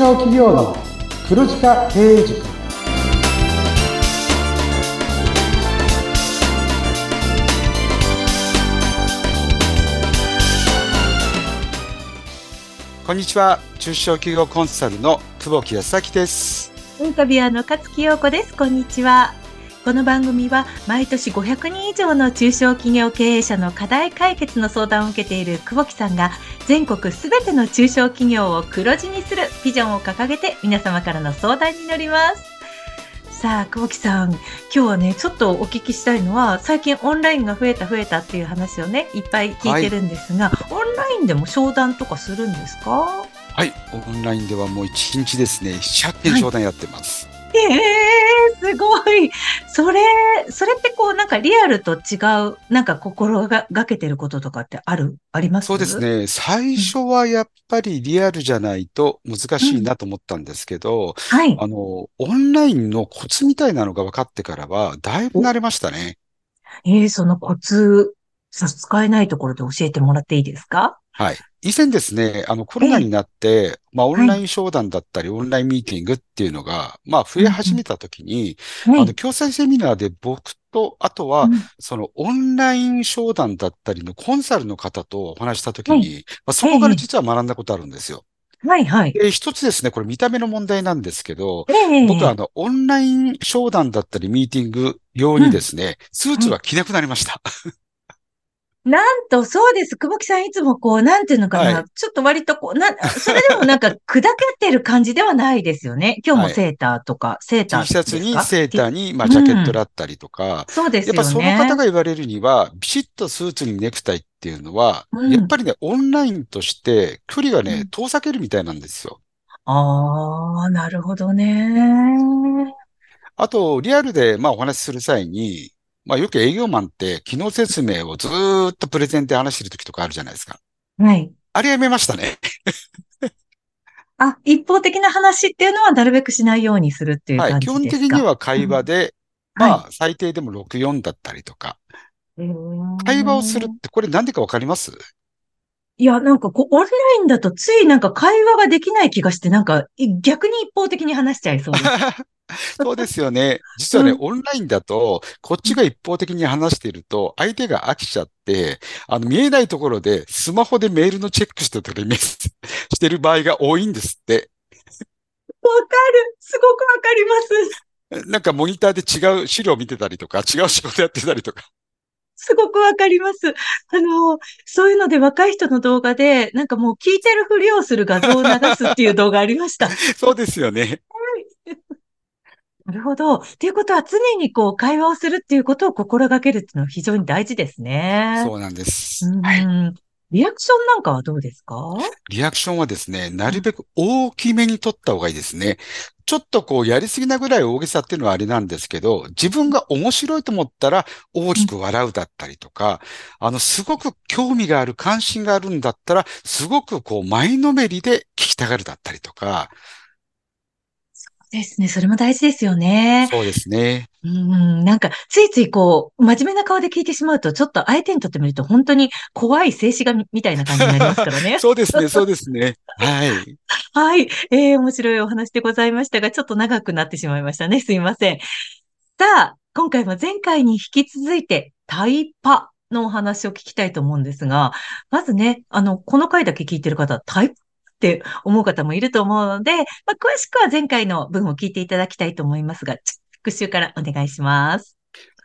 小企業の黒字化経営塾。こんにちは。中小企業コンサルの久保木康明です。インタビュアーの勝木陽子です。こんにちはこの番組は毎年500人以上の中小企業経営者の課題解決の相談を受けている久保木さんが全国すべての中小企業を黒字にするビジョンを掲げて皆様からの相談に乗ります。さあ、久保木さん、今日はね、ちょっとお聞きしたいのは、最近オンラインが増えた増えたっていう話をね、いっぱい聞いてるんですが、はい、オンラインでも商談とかするんですか？はい、オンラインではもう一日ですね、100件商談やってます。はいええー、すごい。それ、それってこう、なんかリアルと違う、なんか心がけてることとかってある、あります？そうですね。最初はやっぱりリアルじゃないと難しいなと思ったんですけど、うん、はい。あの、オンラインのコツみたいなのが分かってからは、だいぶ慣れましたね。ええー、そのコツ、差し支えないところで教えてもらっていいですか？はい。以前ですね、あのコロナになって、まあオンライン商談だったり、オンラインミーティングっていうのが、まあ増え始めたときに、あの、共済セミナーで僕と、あとは、そのオンライン商談だったりのコンサルの方とお話したときに、まあそこから実は学んだことあるんですよ。はいはい。で、一つですね、これ見た目の問題なんですけど、僕はあの、オンライン商談だったりミーティング用にですね、スーツは着なくなりました。なんと、そうです。久保木さんいつもこう、なんていうのかな、はい、ちょっと割とこう、な、それでもなんか砕けてる感じではないですよね。今日もセーターとか、はい、セーター T シャツにセーターに、まあ、ジャケットだったりとか、うん、そうですよね。やっぱその方が言われるには、ビシッとスーツにネクタイっていうのは、うん、やっぱりね、オンラインとして距離がね、遠ざけるみたいなんですよ。ああ、なるほどね。あと、リアルで、まあ、お話しする際に、まあよく営業マンって機能説明をずっとプレゼンで話してる時とかあるじゃないですか。はい。あれやめましたね。あ、一方的な話っていうのはなるべくしないようにするっていう感じですか？はい。基本的には会話で、うん、まあ、最低でも64だったりとか。会話をするってこれなんでかわかります？いや、なんかこう、オンラインだとついなんか会話ができない気がして、なんか逆に一方的に話しちゃいそうです。そうですよね。実はね、うん、オンラインだと、こっちが一方的に話していると、相手が飽きちゃって、あの、見えないところで、スマホでメールのチェックしてたり、してる場合が多いんですって。わかる。すごくわかります。なんかモニターで違う資料見てたりとか、違う仕事やってたりとか。すごくわかります。あの、そういうので若い人の動画で、なんかもう聞いてるふりをする画像を流すっていう動画ありました。そうですよね。なるほど。っていうことは常にこう会話をするっていうことを心がけるっていうのは非常に大事ですね。そうなんです。うん、はい。リアクションなんかはどうですか？リアクションはですね、なるべく大きめに取った方がいいですね。ちょっとこうやりすぎなぐらい大げさっていうのはあれなんですけど、自分が面白いと思ったら大きく笑うだったりとか、あの、すごく興味がある、関心があるんだったら、すごくこう前のめりで聞きたがるだったりとか、ですね。それも大事ですよね。そうですね。うん、なんか、ついついこう、真面目な顔で聞いてしまうと、ちょっと相手にとってみると、本当に怖い静止画みたいな感じになりますからね。そうですね、そうですね。はい。はい。えー、面白いお話でございましたが、ちょっと長くなってしまいましたね。すいません。さあ、今回も前回に引き続いて、タイパのお話を聞きたいと思うんですが、まずね、あの、この回だけ聞いてる方、タイって思う方もいると思うので、まあ、詳しくは前回の文を聞いていただきたいと思いますが、復習からお願いします。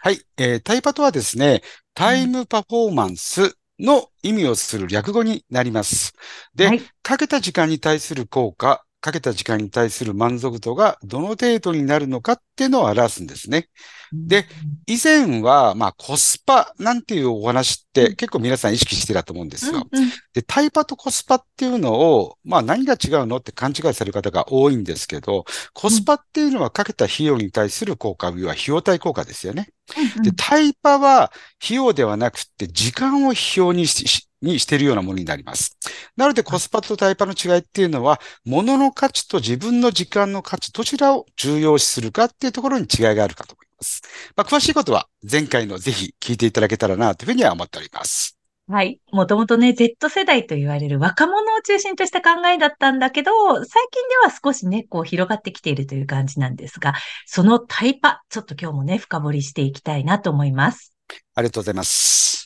はい。えー、タイパとはですね、タイムパフォーマンスの意味をする略語になります。で、はい、かけた時間に対する効果、かけた時間に対する満足度がどの程度になるのかっていうのを表すんですね。で、以前は、まあ、コスパなんていうお話って結構皆さん意識してたと思うんですよ。で、タイパとコスパっていうのを、まあ、何が違うのって勘違いされる方が多いんですけど、コスパっていうのはかけた費用に対する効果、要は費用対効果ですよね。で、タイパは費用ではなくて時間を費用にしにしているようなものになります。なのでコスパとタイパの違いっていうのは、物の価値と自分の時間の価値、どちらを重要視するかっていうところに違いがあるかと思います。まあ、詳しいことは前回のぜひ聞いていただけたらなというふうには思っております。はい。もともとね、Z 世代と言われる若者を中心とした考えだったんだけど、最近では少しね、こう広がってきているという感じなんですが、そのタイパ、ちょっと今日もね、深掘りしていきたいなと思います。ありがとうございます。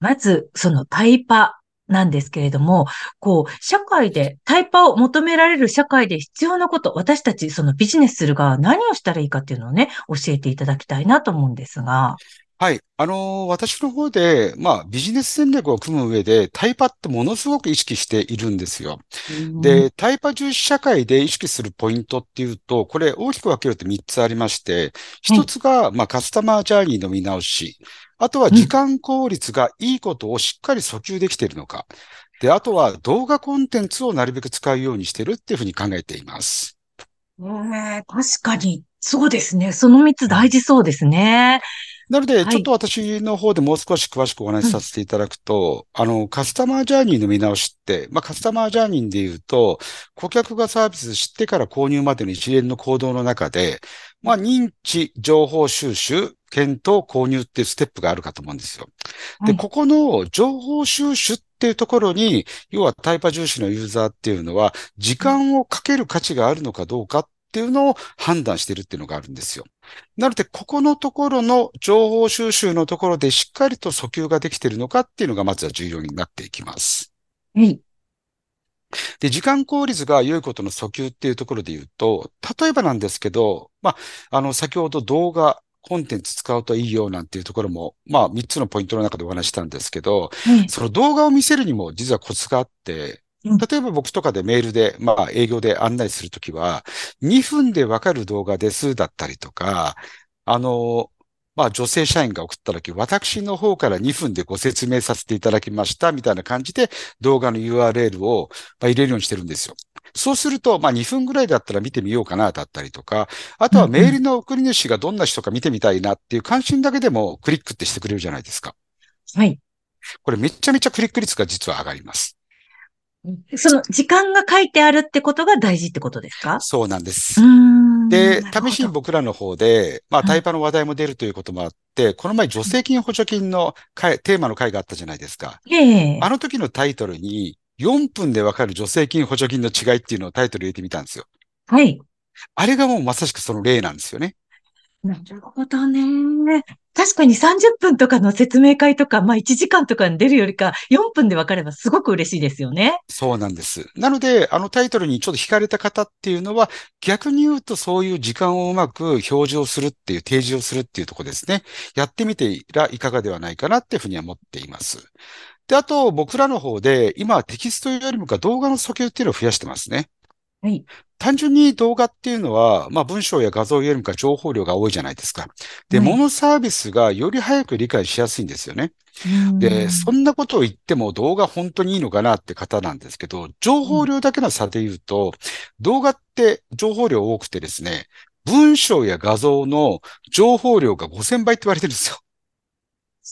まず、そのタイパなんですけれども、こう、社会で、タイパを求められる社会で必要なこと、私たちそのビジネスする側何をしたらいいかっていうのをね、教えていただきたいなと思うんですが。はい。あのー、私の方で、まあ、ビジネス戦略を組む上で、タイパってものすごく意識しているんですよ。で、タイパ重視社会で意識するポイントっていうと、これ大きく分けると3つありまして、1つが、まあ、カスタマージャーニーの見直し。あとは時間効率がいいことをしっかり訴求できているのか。で、あとは動画コンテンツをなるべく使うようにしてるっていうふうに考えています。えー、確かに、そうですね。その3つ大事そうですね。なので、ちょっと私の方でもう少し詳しくお話しさせていただくと、あの、カスタマージャーニーの見直しって、まあ、カスタマージャーニーで言うと、顧客がサービス知ってから購入までの一連の行動の中で、まあ、認知、情報収集、検討、購入っていうステップがあるかと思うんですよ。で、ここの情報収集っていうところに、要はタイパ重視のユーザーっていうのは、時間をかける価値があるのかどうかっていうのを判断してるっていうのがあるんですよ。なので、ここのところの情報収集のところでしっかりと訴求ができているのかっていうのがまずは重要になっていきます。はい。で、時間効率が良いことの訴求っていうところで言うと、例えばなんですけど、まあ、あの、先ほど動画、コンテンツ使うといいよなんていうところも、まあ、3つのポイントの中でお話したんですけど、その動画を見せるにも実はコツがあって、例えば僕とかでメールで、まあ営業で案内するときは、2分でわかる動画ですだったりとか、あの、まあ女性社員が送ったとき、私の方から2分でご説明させていただきましたみたいな感じで動画の URL を入れるようにしてるんですよ。そうすると、まあ2分ぐらいだったら見てみようかなだったりとか、あとはメールの送り主がどんな人か見てみたいなっていう関心だけでもクリックってしてくれるじゃないですか。はい。これめちゃめちゃクリック率が実は上がります。その時間が書いてあるってことが大事ってことですか？そうなんです。で、試しに僕らの方で、まあ、タイパの話題も出るということもあって、はい、この前助成金補助金のテーマの回があったじゃないですか。えあの時のタイトルに、4分でわかる助成金補助金の違いっていうのをタイトル入れてみたんですよ。はい。あれがもうまさしくその例なんですよね。なるほどね。確かに30分とかの説明会とか、まあ1時間とかに出るよりか4分で分かればすごく嬉しいですよね。そうなんです。なので、あのタイトルにちょっと惹かれた方っていうのは、逆に言うとそういう時間をうまく表示をするっていう、提示をするっていうところですね。やってみていかがではないかなっていうふうには思っています。で、あと僕らの方で、今はテキストよりもか動画の訴求っていうのを増やしてますね。はい。単純に動画っていうのは、まあ文章や画像よりもか情報量が多いじゃないですか。で、モノサービスがより早く理解しやすいんですよね。で、そんなことを言っても動画本当にいいのかなって方なんですけど、情報量だけの差で言うと、動画って情報量多くてですね、文章や画像の情報量が5000倍って言われてるんですよ。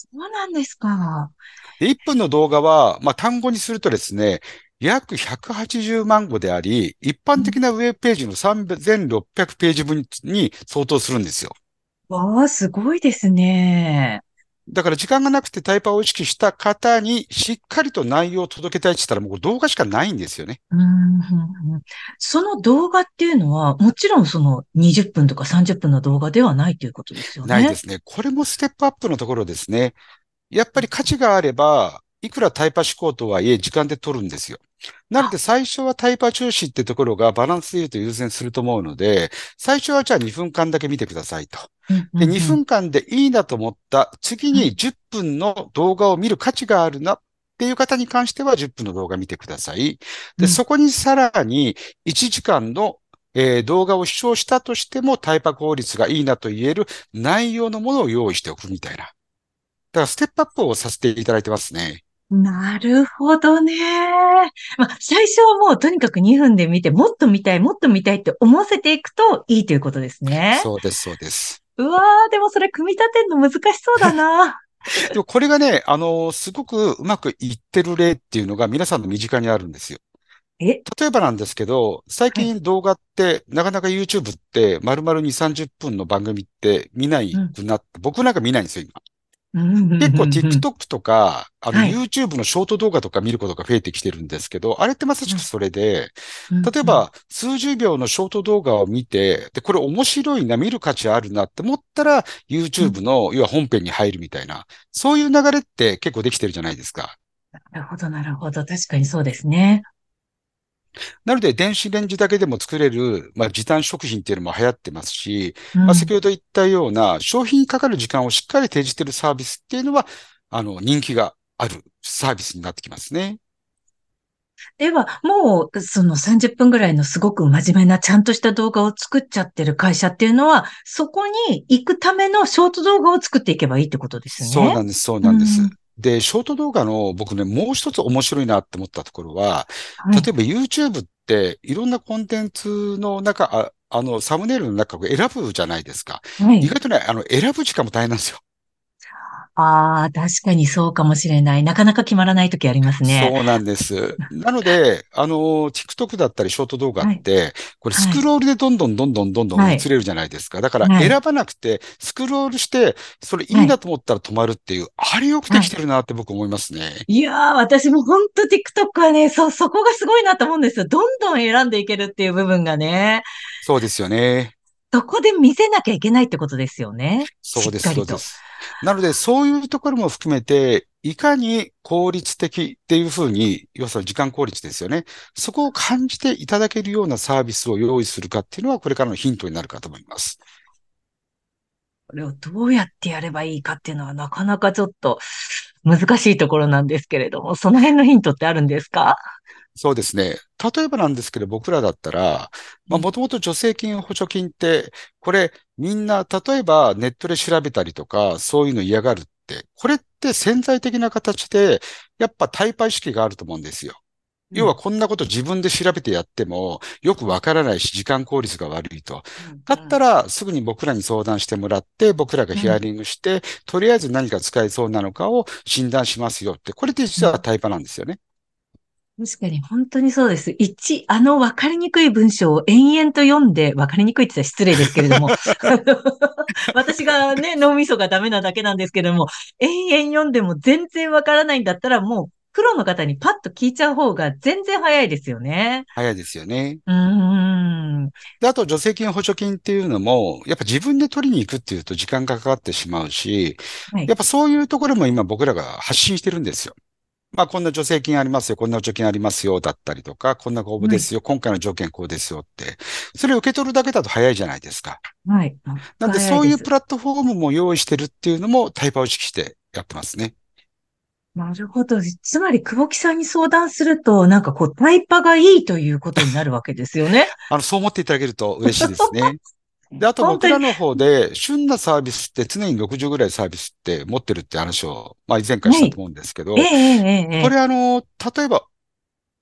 そうなんですか。1分の動画は、まあ単語にするとですね、約180万語であり、一般的なウェブページの3600ページ分に相当するんですよ。わあ、すごいですね。だから時間がなくてタイパーを意識した方にしっかりと内容を届けたいって言ったらもう動画しかないんですよね。うんその動画っていうのは、もちろんその20分とか30分の動画ではないということですよね。ないですね。これもステップアップのところですね。やっぱり価値があれば、いくらタイパ思考とはいえ時間で取るんですよ。なので最初はタイパ中止ってところがバランスで言うと優先すると思うので、最初はじゃあ2分間だけ見てくださいと。で、2分間でいいなと思った次に10分の動画を見る価値があるなっていう方に関しては10分の動画見てください。で、そこにさらに1時間のえー、動画を視聴したとしてもタイパ効率がいいなと言える内容のものを用意しておくみたいな。だからステップアップをさせていただいてますね。なるほどね。まあ、最初はもうとにかく2分で見て、もっと見たい、もっと見たいって思わせていくといいということですね。そうです、そうです。うわー、でもそれ組み立てるの難しそうだな。でもこれがね、あのー、すごくうまくいってる例っていうのが皆さんの身近にあるんですよ。え？例えばなんですけど、最近動画って、なかなか YouTube って丸々2、30分の番組って見ないくなって、うん、僕なんか見ないんですよ、今。結構 TikTok とか、あのはい YouTube のショート動画とか見ることが増えてきてるんですけど、あれってまさしくそれで、うん例え、ば数十秒のショート動画を見て、で、これ面白いな、見る価値あるなって思ったら、YouTube の、要は本編に入るみたいな、そういう流れって結構できてるじゃないですか。なるほど、なるほど。確かにそうですね。なので、電子レンジだけでも作れる、まあ、時短食品っていうのも流行ってますし、うんまあ、先ほど言ったような消費にかかる時間をしっかり提示しているサービスっていうのは、あの、人気があるサービスになってきますね。では、もう、その30分ぐらいのすごく真面目なちゃんとした動画を作っちゃってる会社っていうのは、そこに行くためのショート動画を作っていけばいいってことですね。そうなんです、そうなんです。うんで、ショート動画の僕ね、もう一つ面白いなって思ったところは、はい例えば YouTube っていろんなコンテンツの中、ああの、サムネイルの中を選ぶじゃないですか。はい意外とね、あの、選ぶ時間も大変なんですよ。ああ、確かにそうかもしれない。なかなか決まらない時ありますね。そうなんです。なので、あの、TikTok だったりショート動画って、これスクロールでどんどんどんどんどんどんはい映れるじゃないですか。だからはい選ばなくて、スクロールして、それいいなと思ったら止まるっていう、あれよくできてるなって僕思いますね。いやー、私も本当 TikTok はね、そ、そこがすごいなと思うんですよ。どんどん選んでいけるっていう部分がね。そうですよね。そこで見せなきゃいけないってことですよね。そうです、しっかりとそうです。なので、そういうところも含めて、いかに効率的っていうふうに、要するに時間効率ですよね。そこを感じていただけるようなサービスを用意するかっていうのは、これからのヒントになるかと思います。これをどうやってやればいいかっていうのはなかなかちょっと難しいところなんですけれども、その辺のヒントってあるんですか？そうですね。例えばなんですけど、僕らだったら、まあ、もともと助成金、補助金って、これ、みんな、例えばネットで調べたりとか、そういうの嫌がるって、これって潜在的な形で、やっぱタイパ意識があると思うんですよ。要はこんなこと自分で調べてやっても、よくわからないし、時間効率が悪いと。だったら、ら、すぐに僕らに相談してもらって、僕らがヒアリングして、とりあえず何が使えそうなのかを診断しますよって、これって実はタイパなんですよね。確かに本当にそうです。一、あの分かりにくい文章を延々と読んで、分かりにくいって言ったら失礼ですけれども、私がね、脳みそがダメなだけなんですけれども、延々読んでも全然分からないんだったら、もうプロの方にパッと聞いちゃう方が全然早いですよね。早いですよね。うーん。で、あと助成金、補助金っていうのも、やっぱ自分で取りに行くっていうと時間がかかってしまうし、はいやっぱそういうところも今僕らが発信してるんですよ。まあ、こんな助成金ありますよ、こんな補助金ありますよ、だったりとか、こんな応募ですよ、今回の条件こうですよって。それを受け取るだけだと早いじゃないですか。はい。なんでそういうプラットフォームも用意してるっていうのもタイパを意識してやってますね。なるほど。つまり、久保木さんに相談すると、なんかこう、タイパがいいということになるわけですよね。あの、そう思っていただけると嬉しいですね。で、あと僕らの方で、旬なサービスって常に60ぐらいサービスって持ってるって話を、まあ以前からしたと思うんですけど、ええええええ。これあの、例えば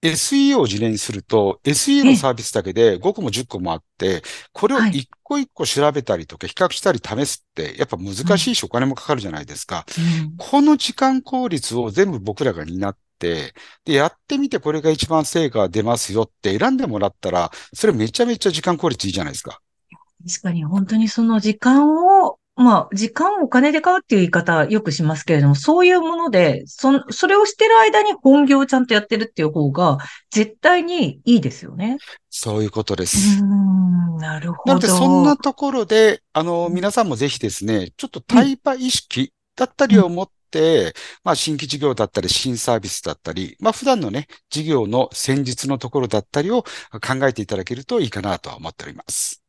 SE を事例にすると、SE のサービスだけで5個も10個もあって、これをはい。一個一個調べたりとか比較したり試すって、やっぱ難しいしお金もかかるじゃないですか。うん。この時間効率を全部僕らが担って、で、やってみてこれが一番成果が出ますよって選んでもらったら、それめちゃめちゃ時間効率いいじゃないですか。確かに本当にその時間を、まあ、時間をお金で買うっていう言い方よくしますけれども、そういうもので、そん、それをしてる間に本業をちゃんとやってるっていう方が、絶対にいいですよね。そういうことでうす。なるほど。なので、そんなところで、あの、皆さんもぜひですね、ちょっとタイパ意識だったりを持って、まあ、新規事業だったり、新サービスだったり、まあ、普段のね、事業の戦術のところだったりを考えていただけるといいかなとは思っております。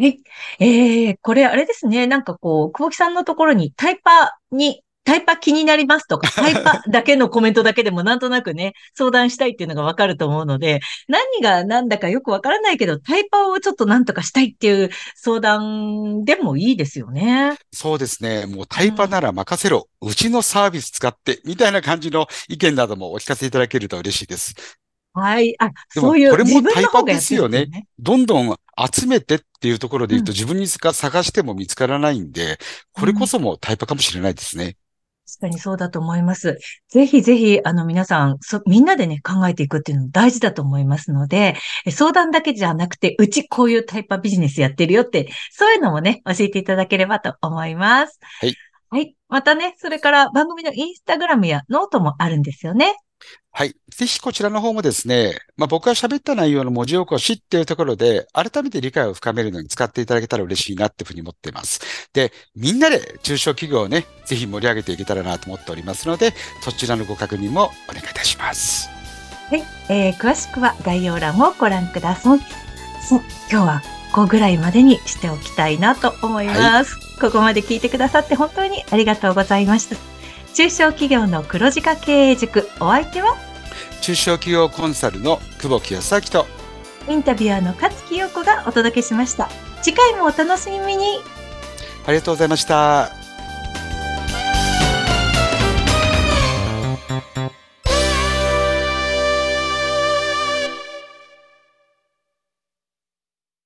はい。ええこれあれですね。なんかこう、久保木さんのところにタイパに、タイパ気になりますとか、タイパだけのコメントだけでもなんとなくね、相談したいっていうのがわかると思うので、何が何だかよくわからないけど、タイパをちょっとなんとかしたいっていう相談でもいいですよね。そうですね。もうタイパなら任せろ。うちのサービス使って、みたいな感じの意見などもお聞かせいただけると嬉しいです。はい。あ、そういうこれもタイパですどんどん集めてっていうところで言うと、うん自分に探しても見つからないんで、これこそもタイパかもしれないですね。確かにそうだと思います。ぜひぜひ、あの皆さん、そ、みんなでね、考えていくっていうの大事だと思いますので、え相談だけじゃなくて、うちこういうタイパビジネスやってるよって、そういうのもね、教えていただければと思います。はい。はい。またね、それから番組のインスタグラムやノートもあるんですよね。はい。ぜひこちらの方もですね、まあ、僕が喋った内容の文字起こしっていうところで、改めて理解を深めるのに使っていただけたら嬉しいなっていうふうに思っています。で、みんなで中小企業をね、ぜひ盛り上げていけたらなと思っておりますので、そちらのご確認もお願いいたします。はい。えー、詳しくは概要欄をご覧ください。今日はここぐらいまでにしておきたいなと思います。ここまで聞いてくださって本当にありがとうございました。中小企業の黒字化経営塾、お相手は？中小企業コンサルの久保木康明と、インタビュアーの勝木陽子がお届けしました。次回もお楽しみに。ありがとうございました。